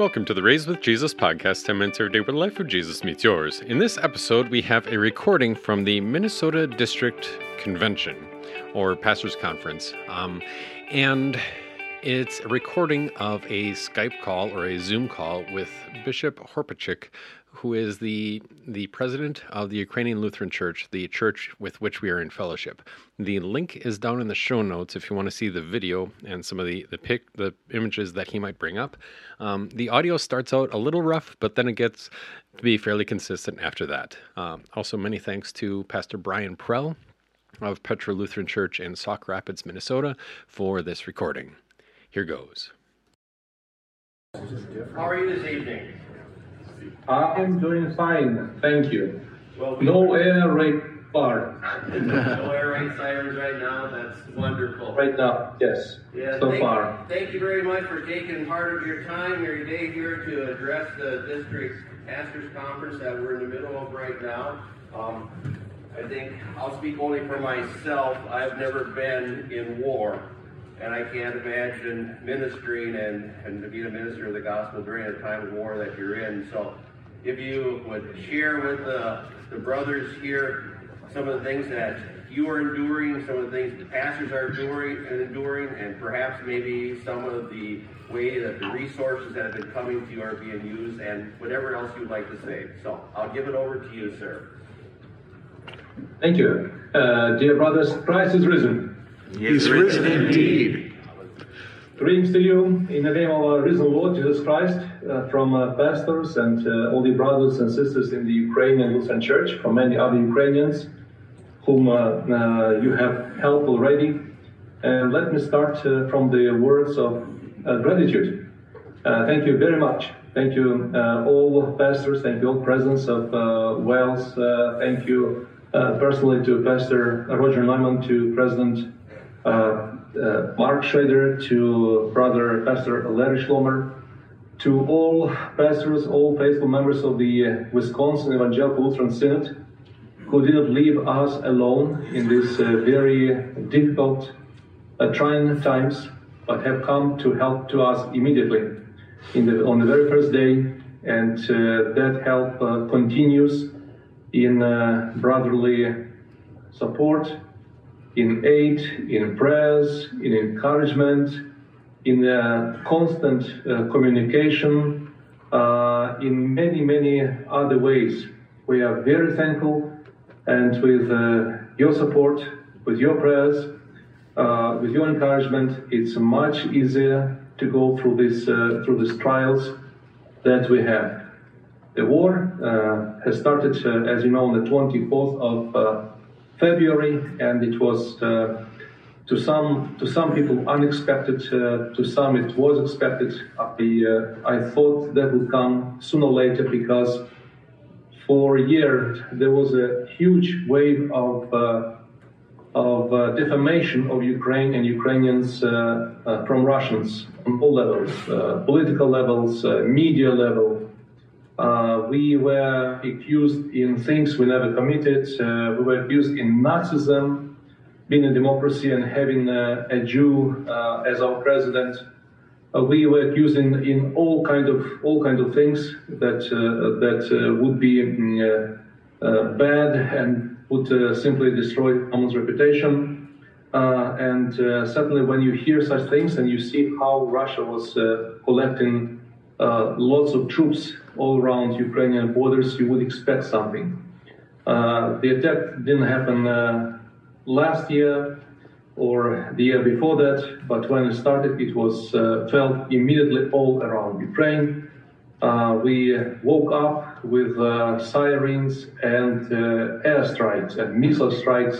Welcome to the Raised with Jesus podcast, 10 minutes every day where the life of Jesus meets yours. In this episode, we have a recording from the Minnesota District Convention or Pastors Conference. Um, and it's a recording of a Skype call or a Zoom call with Bishop Horpynchuk, who is the the president of the Ukrainian Lutheran Church, the church with which we are in fellowship. The link is down in the show notes if you want to see the video and some of the the pic the images that he might bring up. Um, the audio starts out a little rough, but then it gets to be fairly consistent after that. Um, also, many thanks to Pastor Brian Prell of Petra Lutheran Church in Sauk Rapids, Minnesota, for this recording. Here goes. How are you this evening? I'm doing fine, thank you. Well, we No air raid bar no air raid sirens right now. That's wonderful. right now, yes, Yeah, so thank, far. Thank you very much for taking part of your time, your day here to address the district pastors conference that we're in the middle of right now. Um, I think I'll speak only for myself. I've never been in war, and I can't imagine ministering and, and being a minister of the gospel during a time of war that you're in. So, if you would share with the, the brothers here some of the things that you are enduring, some of the things the pastors are enduring and enduring, and perhaps maybe some of the way that the resources that have been coming to you are being used, and whatever else you'd like to say. So I'll give it over to you, sir. Thank you. Uh, dear brothers, Christ is risen. He's risen indeed. Greetings to you in the name of our risen Lord Jesus Christ, uh, from uh, pastors and uh, all the brothers and sisters in the Ukrainian Lutheran Church, from many other Ukrainians whom uh, uh, you have helped already. And let me start uh, from the words of uh, gratitude. Uh, thank you very much. Thank you, uh, all pastors. Thank you, all presence of uh, WELS. Uh, thank you uh, personally to Pastor Roger Neumann, to President Mark Schroeder, to Brother Pastor Larry Schlomer, to all pastors, all faithful members of the uh, Wisconsin Evangelical Lutheran Synod, who didn't leave us alone in these uh, very difficult, uh, trying times, but have come to help to us immediately the, on the very first day, and uh, that help uh, continues in uh, brotherly support, in aid, in prayers, in encouragement, in uh, constant uh, communication, uh, in many, many other ways. We are very thankful, and with uh, your support, with your prayers, uh, with your encouragement, it's much easier to go through this uh, through these trials that we have. The war has started, as you know, on the 24th of February, and it was uh, to some to some people unexpected. Uh, to some, it was expected. I, uh, I thought that would come sooner or later because for a year there was a huge wave of of uh, defamation of Ukraine and Ukrainians uh, uh, from Russians on all levels, political levels, media level. We were accused in things we never committed. Uh, we were accused in Nazism, being a democracy and having uh, a Jew uh, as our president. Uh, we were accused in, in all kind of all kind of things that uh, that uh, would be mm, bad and would simply destroy someone's reputation. And certainly, when you hear such things and you see how Russia was collecting lots of troops all around Ukrainian borders, you would expect something. Uh, the attack didn't happen uh, last year or the year before that, but when it started, it was uh, felt immediately all around Ukraine. Uh, we woke up with uh, sirens and uh, airstrikes and missile strikes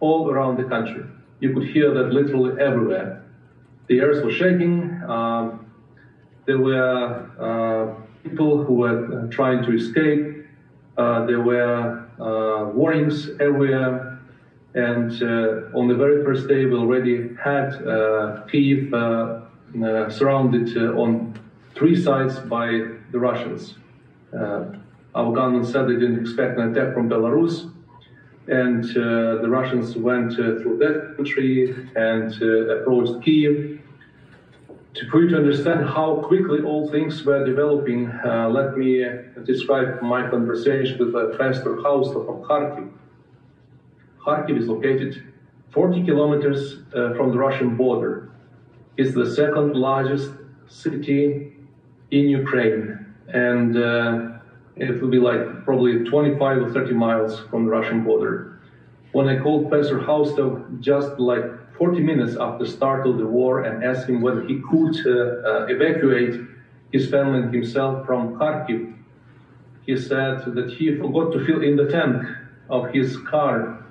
all around the country. You could hear that literally everywhere. The earth was shaking. There were people who were uh, trying to escape. Uh, there were uh, warnings everywhere. And uh, on the very first day, we already had Kiev surrounded on three sides by the Russians. Our government said they didn't expect an attack from Belarus, and uh, the Russians went uh, through that country and uh, approached Kiev. To, for you to understand how quickly all things were developing, uh, let me uh, describe my conversation with uh, Pastor Hausler from Kharkiv. Kharkiv is located 40 kilometers uh, from the Russian border. It's the second largest city in Ukraine, and uh, it will be like probably 25 or 30 miles from the Russian border. When I called Pastor Hausler just like 40 minutes after the start of the war and asked him whether he could uh, uh, evacuate his family and himself from Kharkiv, he said that he forgot to fill in the tank of his car.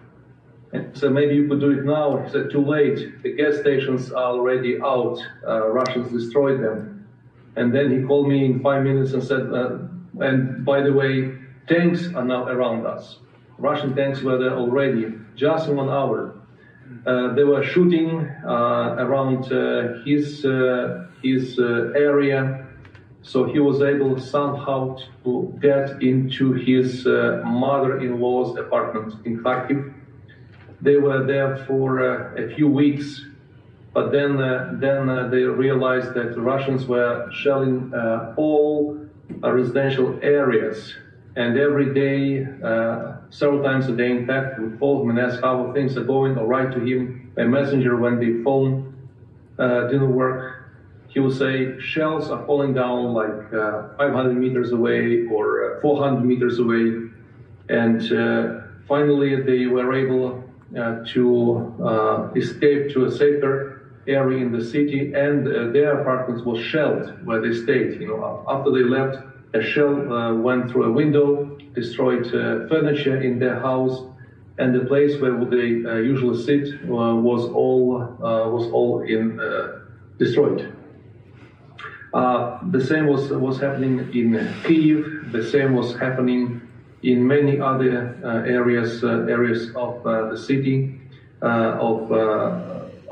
So maybe you could do it now. He said, too late. The gas stations are already out. Uh, Russians destroyed them. And then he called me in five minutes and said, uh, and by the way, tanks are now around us. Russian tanks were there already, just in one hour. Uh, they were shooting uh, around uh, his uh, his uh, area, so he was able somehow to get into his uh, mother-in-law's apartment in Kharkiv. They were there for a few weeks, but then then they realized that the Russians were shelling all residential areas, and every day several times a day. In fact, we call him and ask how things are going, or write to him a messenger when the phone uh, didn't work. He will say shells are falling down like uh, 500 meters away or uh, 400 meters away, and uh, finally they were able uh, to uh, escape to a safer area in the city, and their apartments were shelled where they stayed. You know, after they left, a shell uh, went through a window destroyed uh, furniture in their house, and the place where they uh, usually sit uh, was all uh, was all in uh, destroyed. the same was was happening in Kiev. The same was happening in many other areas areas of the city of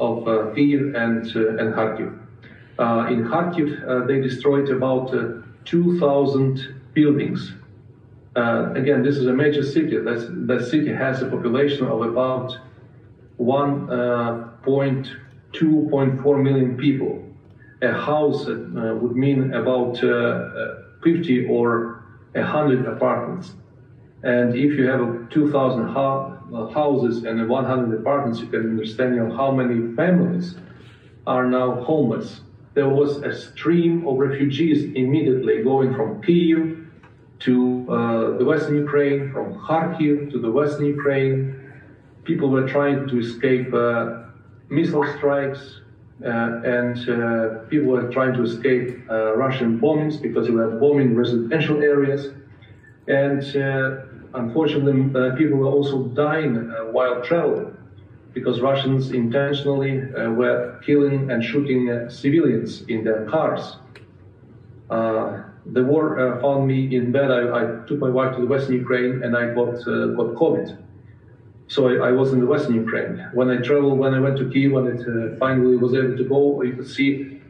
of Kiev and and Kharkiv. in Kharkiv, they destroyed about 2,000 buildings uh, again, this is a major city. That's, that city has a population of about 1.2.4 uh, million people. A house uh, would mean about uh, uh, 50 or 100 apartments. And if you have 2,000 houses and 100 apartments, you can understand you know, how many families are now homeless. There was a stream of refugees immediately going from Kiev to uh, the western Ukraine, from Kharkiv to the western Ukraine. People were trying to escape uh, missile strikes, uh, and uh, people were trying to escape uh, Russian bombings because they were bombing residential areas. And uh, unfortunately, people were also dying while traveling because Russians intentionally were killing and shooting civilians in their cars the war uh, found me in bed. I, I, took my wife to the Western Ukraine and I got, uh, got COVID. So I, I, was in the Western Ukraine. When I traveled, when I went to Kiev, when it uh, finally was able to go, you could see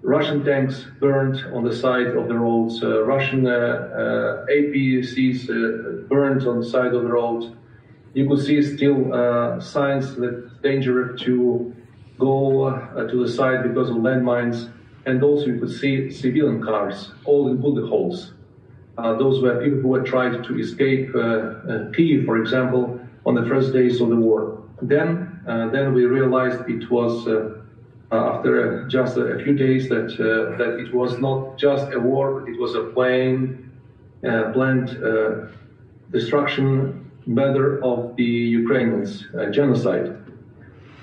Russian tanks burned on the side of the roads, uh, Russian uh, uh, APCs burned on the side of the roads. You could see still signs that dangerous to go to the side because of landmines and also you could see civilian cars, all in bullet holes. Uh, those were people who were trying to escape uh, uh, Kiev, for example, on the first days of the war. Then, uh, then we realized it was uh, uh, after just a few days that that it was not just a war, it was a plain, planned destruction matter of the Ukrainians, uh, genocide.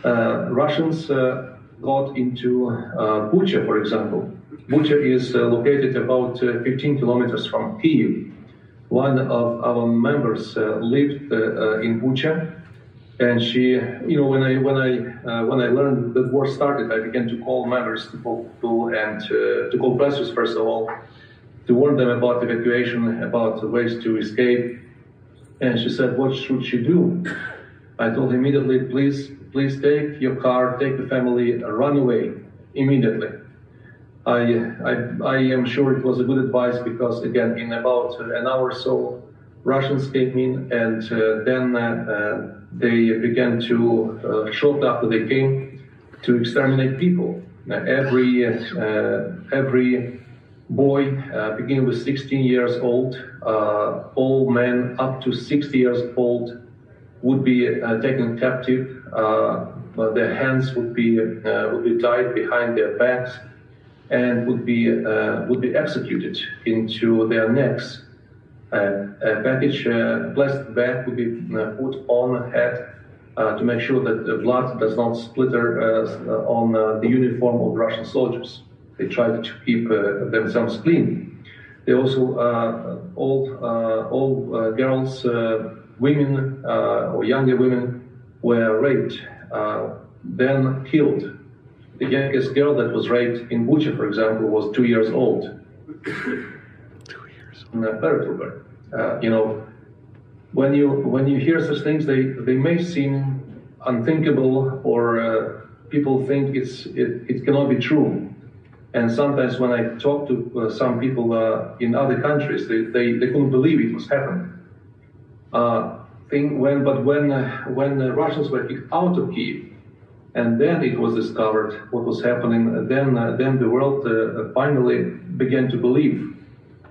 Uh, Russians uh, got into uh, Bucha, for example. Bucha is uh, located about uh, 15 kilometers from Kiev. One of our members lived in Bucha, and she, you know, when I when I when I learned that war started, I began to call members to call and to call pastors first of all to warn them about evacuation, about ways to escape. And she said, What should she do? I told her immediately, Please please take your car, take the family, run away immediately. I, I, I am sure it was a good advice because, again, in about an hour or so, Russians came in and uh, then uh, uh they began to, uh, shortly after they came, to exterminate people. every every boy uh, beginning with 16 years old, uh, all men up to 60 years old would be uh, taken captive. their hands would be would be tied behind their backs and would be would be executed into their necks. a package, plastic bag would be put on the head uh, to make sure that the blood does not splatter uh, on uh, the uniform of Russian soldiers. They tried to keep uh, themselves clean. They also uh, all uh, all girls, women or younger women were raped, then killed. The youngest girl that was raped in Bucha, for example, was two years old. two years. Paratrooper. Uh, you know, when you when you hear such things, they they may seem unthinkable, or uh, people think it's it, it cannot be true. And sometimes when I talk to uh, some people uh, in other countries, they, they, they couldn't believe it was happening. Uh, thing when, but when, uh, when the Russians were kicked out of Kiev, and then it was discovered what was happening, then, uh, then the world uh, finally began to believe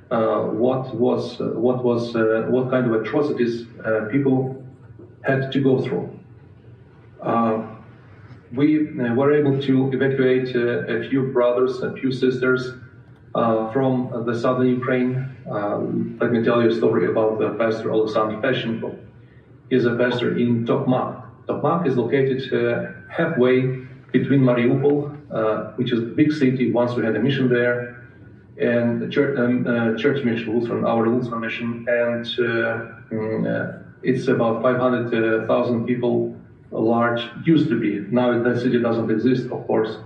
what was, what, was what kind of atrocities people had to go through we uh, were able to evacuate uh, a few brothers, a few sisters uh, from the southern Ukraine. let me tell you a story about the pastor Alexander Peshenko. He's a pastor in Tokmak. Tokmak is located halfway between Mariupol, which is a big city. Once we had a mission there, and the church, um, uh, church mission, Lutheran, our Lutheran mission, and uh, mm, it's about 500,000 people large used to be. Now that city doesn't exist, of course.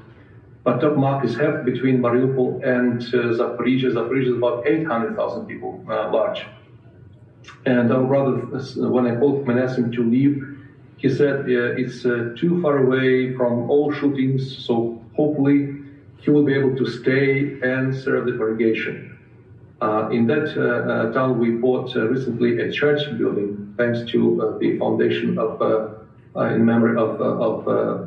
But top Tokmak is half between Mariupol and uh, Zaporizhia. Zaporizhia is about 800,000 people uh, large. And our brother, uh, when I called him and asked him to leave, he said uh, it's uh, too far away from all shootings, so hopefully he will be able to stay and serve the congregation. Uh, in that town, we bought recently a church building thanks to the foundation of uh, in memory of, uh, of uh,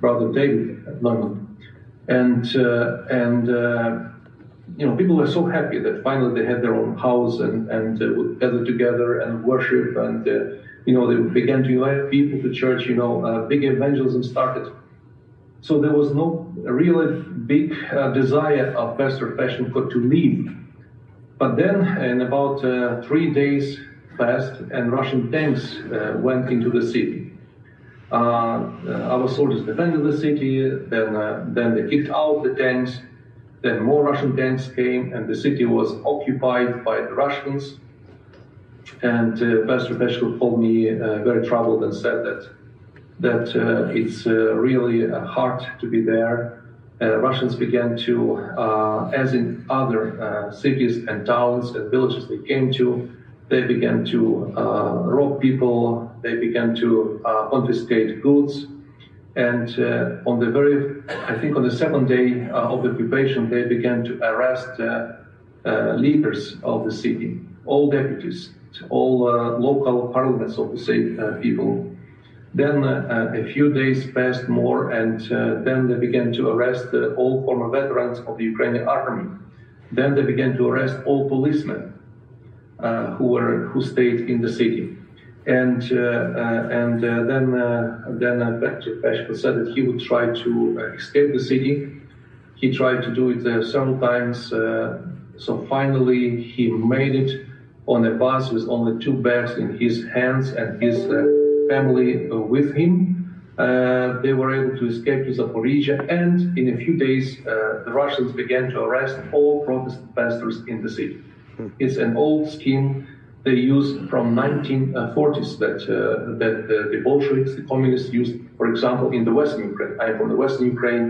Brother David Neumann. And, and you know, people were so happy that finally they had their own house and, and would gather together and worship and, you know, they began to invite people to church, you know, big evangelism started. So there was no really big uh, desire of Pastor Peshenko to leave. But then, in about uh, three days, fast, and Russian tanks uh, went into the city. Uh, uh, our soldiers defended the city, then, then they kicked out the tanks, then more Russian tanks came, and the city was occupied by the Russians. And uh, Pastor Peshkov called me uh, very troubled and said that that uh, it's really hard to be there. Russians began to, as in other cities and towns and villages they came to, they began to uh, rob people, they began to uh, confiscate goods. And uh, on the very, I think on the second day of the occupation, they began to arrest leaders of the city, all deputies, all local parliaments, so to say, people. Then uh, a few days passed more, and uh, then they began to arrest uh, all former veterans of the Ukrainian army. Then they began to arrest all policemen. Uh, who were who stayed in the city. And uh, uh, and then then Petro Peshko said that he would try to escape the city. He tried to do it several times. so finally, he made it on a bus with only two bags in his hands and his family with him. Uh, they were able to escape to Zaporizhia, and in a few days, uh, the Russians began to arrest all Protestant pastors in the city. It's an old scheme they used from 1940s that uh, that uh, the Bolsheviks, the communists used, for example, in the Western Ukraine. I'm from the Western Ukraine,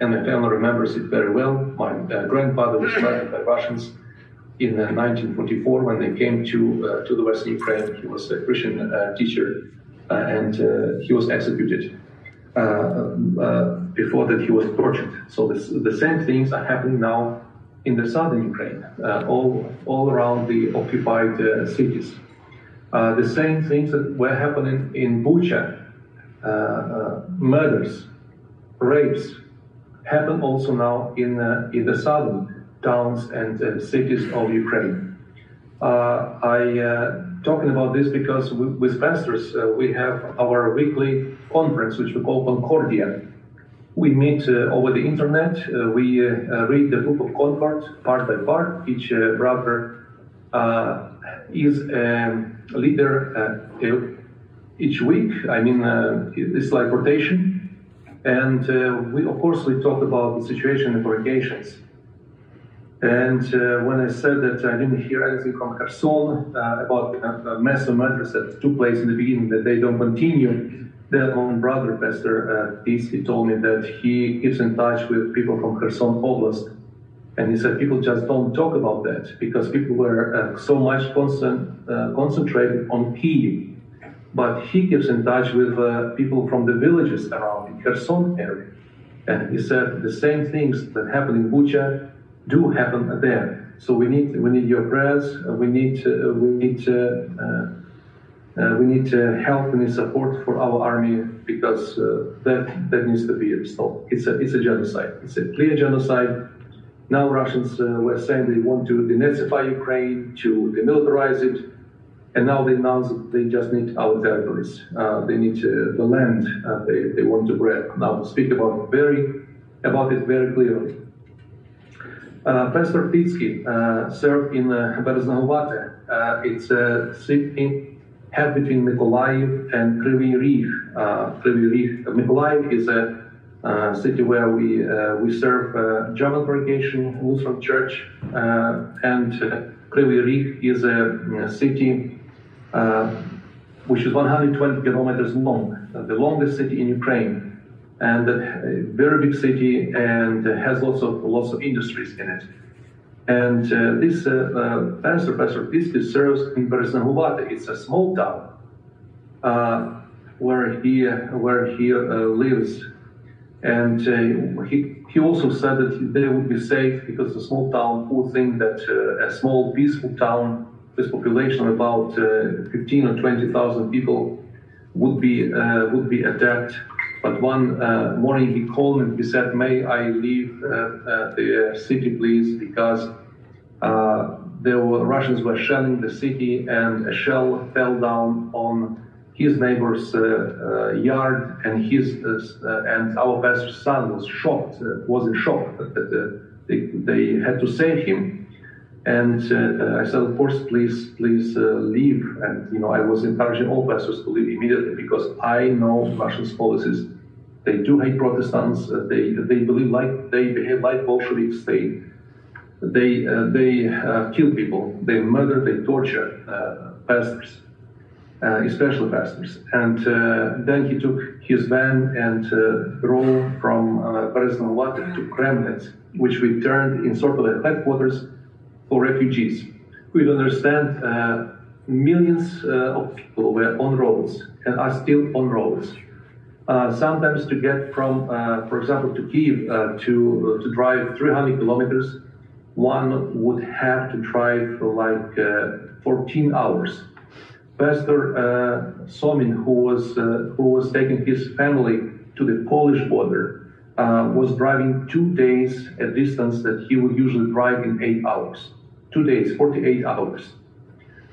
and my family remembers it very well. My uh, grandfather was murdered by Russians in 1944 when they came to uh, to the Western Ukraine. He was a Christian uh, teacher, uh, and he was executed. before that, he was tortured. So this, the same things are happening now in the southern Ukraine, uh, all, all around the occupied uh, cities. Uh, the same things that were happening in Bucha, murders, rapes, happen also now in, in the southern towns and cities of Ukraine. I talking about this because we, with pastors uh, we have our weekly conference which we call Concordia. We meet uh, over the internet. Uh, we uh, read the book of Concord part by part. Each brother is a leader each week. I mean, it's like rotation. And uh, we, of course, we talk about the situation in congregations. And uh, when I said that I didn't hear anything from Kherson uh, about a massive matters that took place in the beginning, that they don't continue, their own brother, Pastor uh, he told me that he keeps in touch with people from Kherson Oblast. And he said people just don't talk about that because people were uh, so much concent, uh, concentrated on Kiev but he keeps in touch with uh, people from the villages around the Kherson area. And he said the same things that happen in Bucha do happen there. So we need we need your prayers. Uh, we need uh, we need uh, uh, we need help. We need support for our army because uh, that that needs to be restored. It's a it's a genocide. It's a clear genocide. Now Russians were saying they want to denazify Ukraine, to demilitarize it, and now they announce that they just need our territories. Uh, they need uh, the land uh, they, they want to grab. Now speak about very about it very clearly. Uh, Pastor Pitsky uh, served in uh, uh, it's a city half between Mykolaiv and Kryvyi Rih. Uh, Kryvyi Rih, Mykolaiv is a uh, city where we we serve German congregation, Lutheran Church, and Kryvyi Rih is a, a city uh, which is 120 kilometers long, uh, the longest city in Ukraine, and a very big city and has lots of lots of industries in it. And uh, this uh, pastor, Pastor Pitsky, serves in Berezhnevate. It's a small town uh, where he where he lives, and he he also said that they would be safe because a small town would think that a small peaceful town this population about uh, 15 or 20,000 people would be uh, would be attacked. But one uh, morning he called and he said, "May I leave the city, please, because." there were Russians were shelling the city, and a shell fell down on his neighbor's uh, uh, yard, and his uh, and our pastor's son was shocked, was in shock that they, they had to save him. And uh, I said, of course, please, please uh, leave. And you know, I was encouraging all pastors to leave immediately because I know Russians' policies. They do hate Protestants. Uh, they they believe like they behave like Bolsheviks. They they uh, they uh, kill people. They murder. They torture uh, pastors, especially pastors. And then he took his van and drove from President Water to Kremlin, which we turned in sort of a headquarters for refugees. We understand uh, millions uh, of people were on roads and are still on roads. Uh, sometimes to get from, uh, for example, to Kiev uh, to uh, to drive 300 kilometers, one would have to drive for like 14 hours. Pastor Somin, who was who was taking his family to the Polish border, was driving two days a distance that he would usually drive in eight hours two days, 48 hours.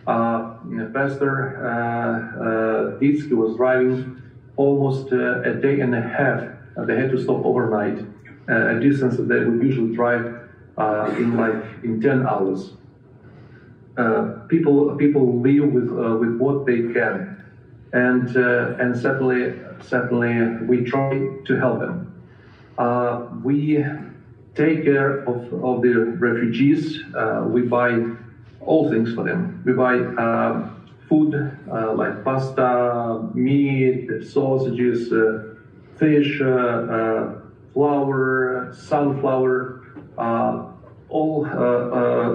Uh, Pastor uh, uh, Ditsky was driving almost uh, a day and a half. They had to stop overnight, uh, a distance that they would usually drive in like in 10 hours. people people live with with what they can, and and certainly certainly we try to help them. we take care of, of the refugees. Uh, we buy all things for them. We buy uh, food uh, like pasta, meat, sausages, uh, fish, uh, uh, flour, sunflower, all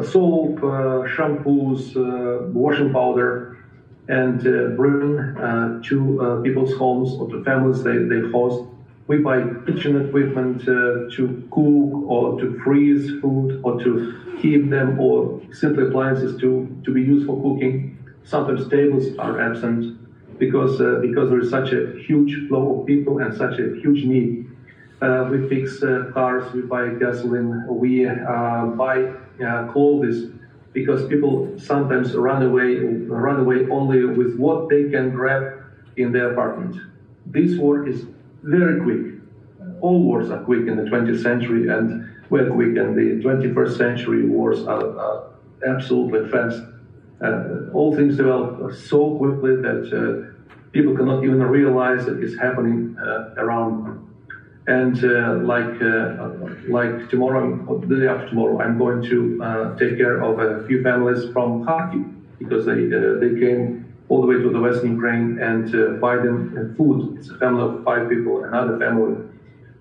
soap, shampoos, washing powder, and bring to people's homes or to families they, they host we buy kitchen equipment uh, to cook or to freeze food or to keep them or simply appliances to, to be used for cooking. Sometimes tables are absent because, uh, because there is such a huge flow of people and such a huge need. Uh, we fix uh, cars, we buy gasoline, we uh, buy clothes because people sometimes run away, run away only with what they can grab in their apartment. This war is very quick. All wars are quick in the 20th century, and we're quick, in the 21st century wars are, are absolutely fast. Uh, all things develop so quickly that uh, people cannot even realize that it's happening uh, around them. And uh, like uh, like tomorrow, the day after tomorrow, I'm going to uh, take care of a few families from Kharkiv because they they came all the way to the western Ukraine and buy them food. It's a family of five people, another family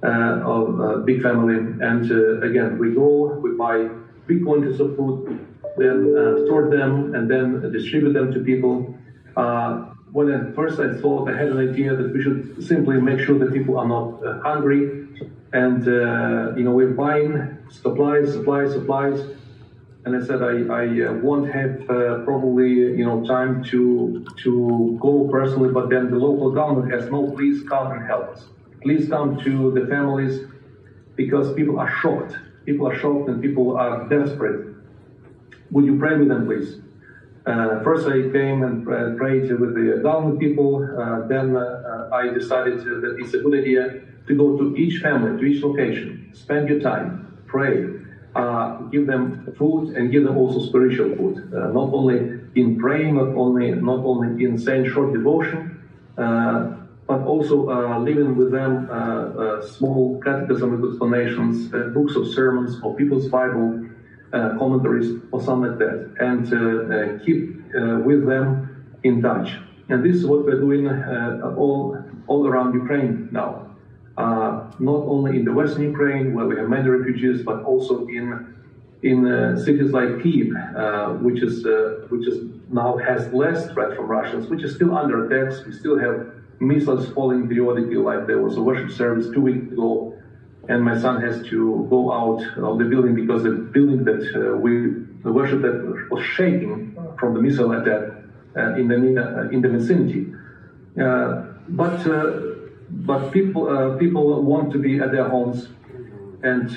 of a big family, and again we go, we buy big quantities of food, then uh, store them, and then distribute them to people. Uh, when at first I thought I had an idea that we should simply make sure that people are not uh, hungry, and uh, you know we're buying supplies, supplies, supplies. And I said I, I uh, won't have uh, probably you know time to to go personally, but then the local government has no. Please come and help us. Please come to the families because people are shocked. People are shocked and people are desperate. Would you pray with them, please? Uh, first, I came and prayed with the government people. Uh, then uh, I decided that it's a good idea to go to each family, to each location, spend your time, pray, uh, give them food, and give them also spiritual food. Uh, not only in praying, not only not only in saying short devotion, uh, but also living with them small catechism explanations, books of sermons, or people's Bible uh, commentaries or something like that, and uh, uh, keep with them in touch. And this is what we're doing all all around Ukraine now. not only in the western Ukraine, where we have many refugees, but also in in uh, cities like Kiev, uh, which is uh, which is now has less threat from Russians, which is still under attacks. We still have missiles falling periodically. Like there was a worship service two weeks ago and my son has to go out of the building because the building that uh, we the worship that was shaking from the missile attack uh, in the uh, in the vicinity. But but people people want to be at their homes, and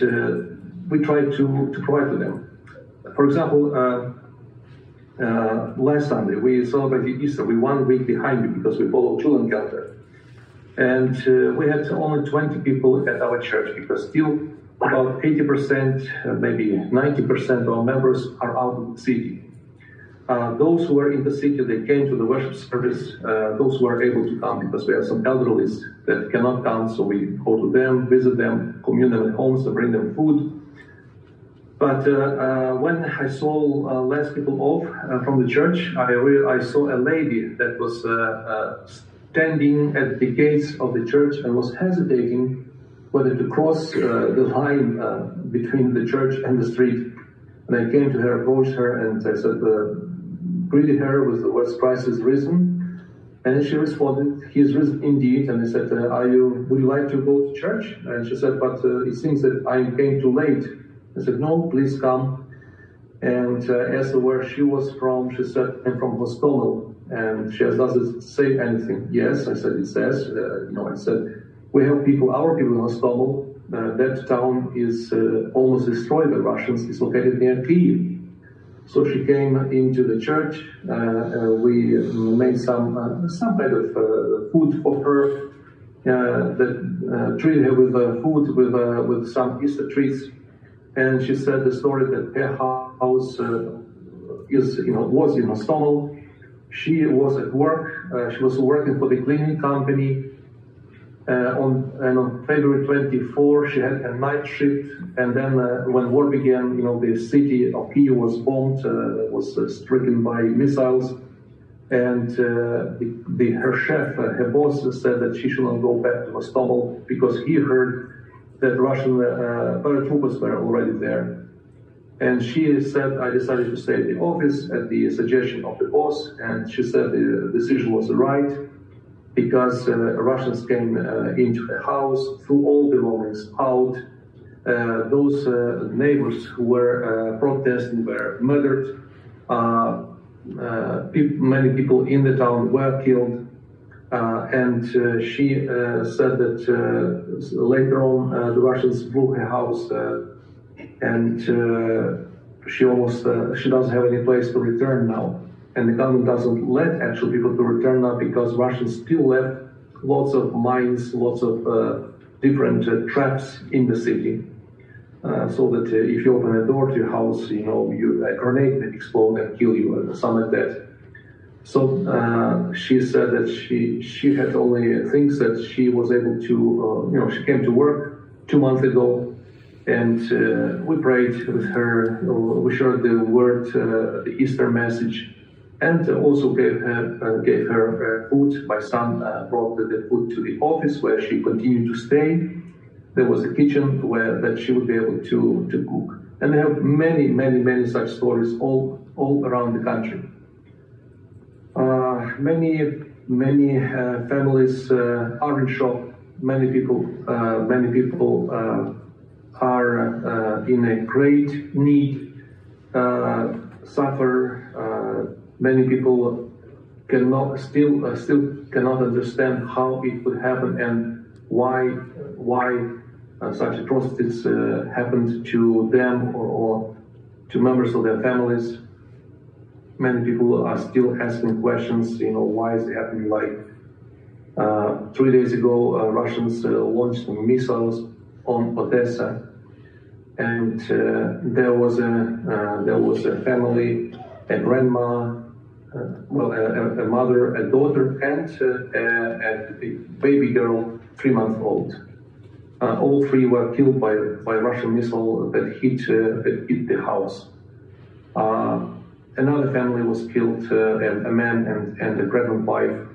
we try to to provide to them. For example. last Sunday we celebrated Easter. We one week behind you because we follow Julian calendar. And uh, we had only 20 people at our church because still about 80%, uh, maybe 90% of our members are out of the city. Uh, those who were in the city, they came to the worship service. Uh, those who were able to come, because we have some elderlies that cannot come, so we go to them, visit them, commune them at homes, and bring them food. But uh, uh, when I saw less people off from the church, I, re- I saw a lady that was standing at the gates of the church and was hesitating whether to cross uh, the line uh, between the church and the street. And I came to her, approached her, and I said, uh, greeted her with the words, Christ is risen. And she responded, He is risen indeed. And I said, uh, Are you, would you like to go to church? And she said, But uh, it seems that I came too late. I said, No, please come. And uh, asked where she was from. She said, I'm from Hostomel. And she asked, does it say anything? Yes, I said, it says. Uh, know, I said, we have people, our people in Hostomel. Uh, that town is uh, almost destroyed by Russians. It's located near Kiev. So she came into the church. Uh, uh, we made some uh, some kind of food for her. that treated her with food with with some Easter treats, and she said the story that her house is you know was in Hostomel she was at work. Uh, she was working for the cleaning company. Uh, on and on February 24, she had a night shift. And then uh, when war began, you know, the city of Kiev was bombed, uh, was uh, stricken by missiles. And uh, the, the, her chef, her boss, said that she should not go back to Hostomel because he heard that Russian paratroopers were already there. And she said, I decided to stay at the office at the suggestion of the boss. And she said the decision was right because uh, Russians came uh, into the house, threw all belongings out. Uh, those uh, neighbors who were uh, protesting were murdered. Uh, people, many people in the town were killed. Uh, and uh, she uh, said that later on the Russians blew her house, and she almost she doesn't have any place to return now. And the government doesn't let actual people to return now because Russians still left lots of mines, lots of different traps in the city. Uh, so that uh, if you open a door to your house, you know, you, a grenade may explode and kill you, or something like that. So uh, she said that she she had only things that she was able to, uh, you know, she came to work two months ago, and uh, we prayed with her. We shared the word, uh, the Easter message, and also gave her uh, gave her uh, food. My son brought the food to the office where she continued to stay. There was a kitchen where that she would be able to to cook, and they have many, many, many such stories all all around the country. Uh, many many uh, families uh, are in shock. Many people many people are in a great need, suffer. many people cannot still uh, still cannot understand how it could happen and why why uh, such atrocities uh, happened to them or, or, to members of their families many people are still asking questions, you know, why is it happening? Like uh, three days ago, uh, Russians uh, launched missiles on Odessa, and uh, there was a uh, there was a family, a grandma, uh, well, a, a, mother, a daughter, and a, a, baby girl, three months old. all three were killed by by Russian missile that hit that hit the house another family was killed, uh, a man and, and a pregnant wife.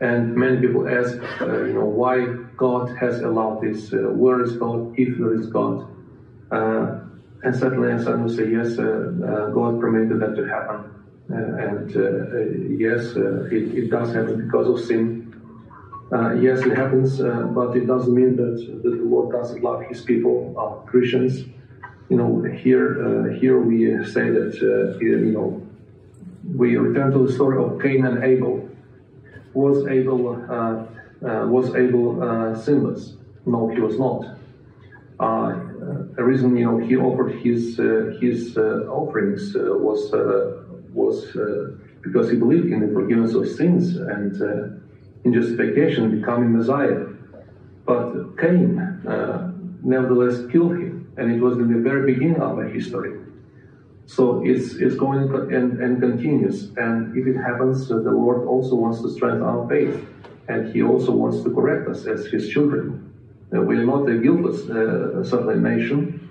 And many people ask, uh, you know, why God has allowed this. Uh, where is God, if there is God? Uh, and certainly, and some will say, yes, uh, uh, God permitted that to happen. and yes, it, it, does happen because of sin. yes, it happens, but it doesn't mean that, that the Lord doesn't love His people, Christians you know, here uh, here we say that uh, you know we return to the story of Cain and Abel. Was Abel uh, uh was Abel uh, sinless? No, he was not. Uh, the reason you know he offered his his offerings was was because he believed in the forgiveness of sins and in justification, becoming Messiah. But Cain uh, nevertheless killed him and it was in the very beginning of our history. So it's, it's going and, and continues. And if it happens, uh, the Lord also wants to strengthen our faith. And He also wants to correct us as His children. Uh, we are not a guiltless uh, certainly nation.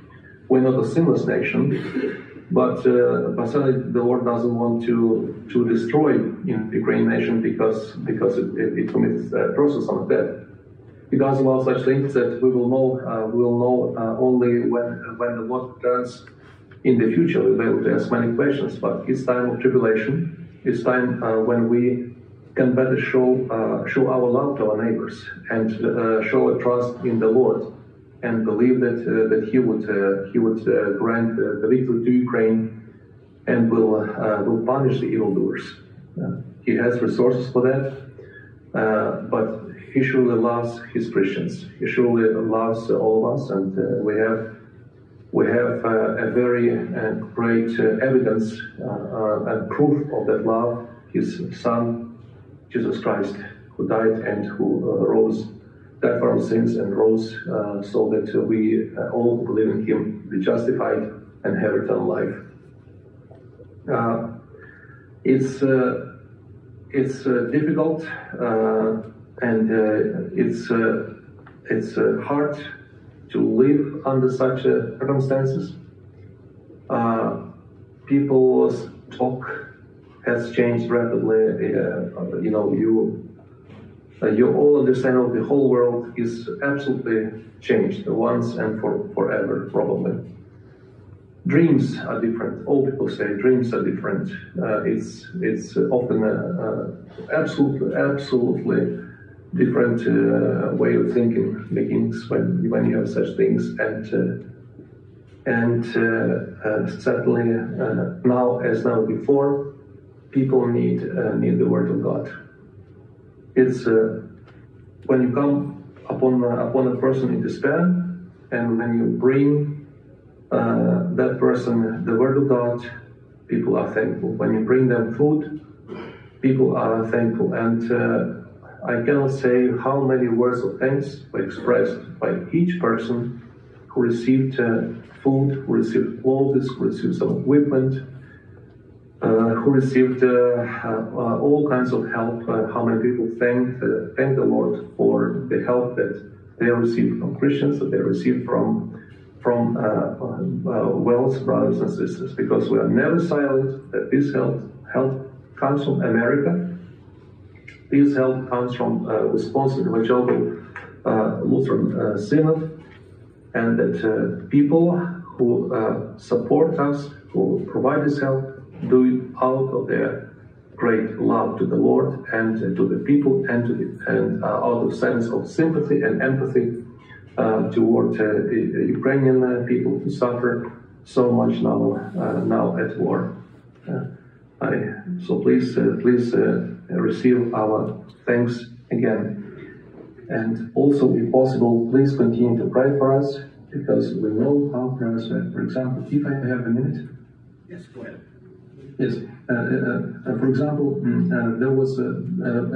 We're not a sinless nation. But, uh, but certainly the Lord doesn't want to, to destroy you know, the Ukrainian nation because, because it, it, it commits a process on death because of all such things that we will know uh, we will know uh, only when when the Lord returns in the future. We'll be able to ask many questions, but it's time of tribulation. It's time uh, when we can better show uh, show our love to our neighbors and uh, show a trust in the Lord and believe that that He would He would grant the victory to Ukraine and will will punish the evildoers. he has resources for that, but he surely loves his Christians. He surely loves all of us, and uh, we have we have uh, a very uh, great uh, evidence uh, uh, and proof of that love. His Son, Jesus Christ, who died and who rose, died for our sins and rose, so that we all believe in Him be justified and have eternal life. it's it's difficult and uh, it's uh, it's uh, hard to live under such circumstances. people's talk has changed rapidly. you know, you you all understand the whole world is absolutely changed once and for forever, probably. Dreams are different. All people say dreams are different. Uh, it's it's often absolutely absolutely different uh, way of thinking begins when when you have such things and uh, and uh, uh certainly uh, now as now before people need uh, need the word of God It's when you come upon upon a person in despair, and when you bring that person the word of God, people are thankful. When you bring them food, people are thankful. And I cannot say how many words of thanks were expressed by each person who received uh, food, who received clothes, who received some equipment, uh, who received uh, uh, all kinds of help. how many people thanked, thanked the Lord for the help that they received from Christians, that they received from from WELS brothers and sisters, because we are never silent that this help help comes from America. This help comes from uh, Wisconsin Evangelical uh, Lutheran uh, Synod, and that uh, people who uh, support us, who provide this help, do it out of their great love to the Lord and to the people, and the, and out of sense of sympathy and empathy toward the Ukrainian people who suffer so much now now at war. I, so please, please receive our thanks again. And also, if possible, please continue to pray for us because we know how prayers work. For example, if I have a minute. Yes, go ahead. Yes. Uh, uh, uh for example, mm, uh, there was a,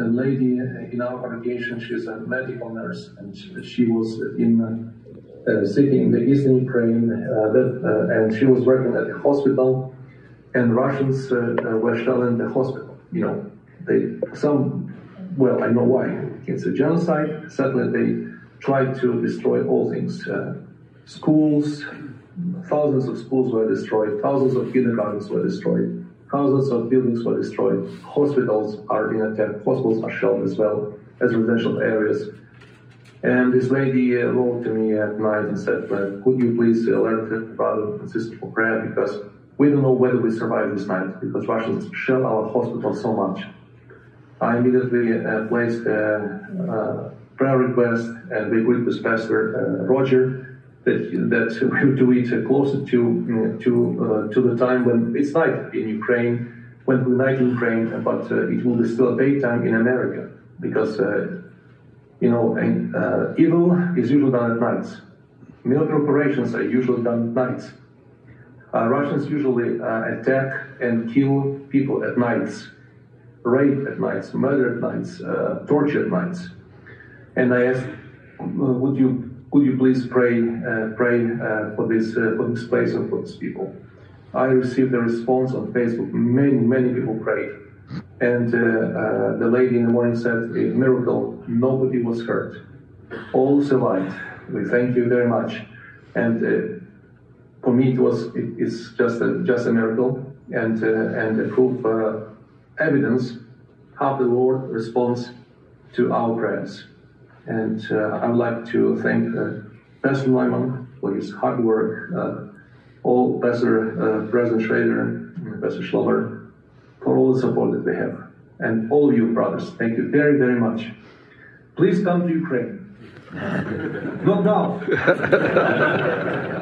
a, lady in our congregation. She's a medical nurse, and she was in uh, sitting in the eastern Ukraine, that, and she was working at the hospital and Russians uh, uh, were shelling the hospital. You know, they some well, I know why. It's a genocide. Certainly, they tried to destroy all things. Uh, schools, thousands of schools were destroyed. Thousands of kindergartens were destroyed. Thousands of buildings were destroyed. Hospitals are being attacked. Hospitals are shelled as well as residential areas. And this lady uh, wrote to me at night and said, "Could you please alert the brother and sister for prayer because we don't know whether we survive this night because Russians shell our hospital so much. I immediately uh, placed a, a, prayer request and we agreed with Pastor uh, Roger that, that we would do it closer to to uh, to the time when it's night in Ukraine, when we night in Ukraine, but uh, it will be still daytime in America because uh, you know uh, evil is usually done at nights. Military operations are usually done at nights. Uh, Russians usually uh, attack and kill people at nights, rape at nights, murder at nights, uh, torture at nights. And I asked, would you could you please pray uh, pray uh, for this uh, for this place and for these people? I received a response on Facebook. Many many people prayed, and the lady in the morning said, "A miracle! Nobody was hurt. All survived. We thank you very much." And for me, it was it, it's just a, just a miracle and uh, and a proof uh, evidence how the Lord responds to our prayers. And uh, I would like to thank uh, Pastor Neumann for his hard work, uh, all Pastor uh, President Schroeder, Pastor Schlomer, for all the support that they have. And all of you brothers, thank you very, very much. Please come to Ukraine. Not now.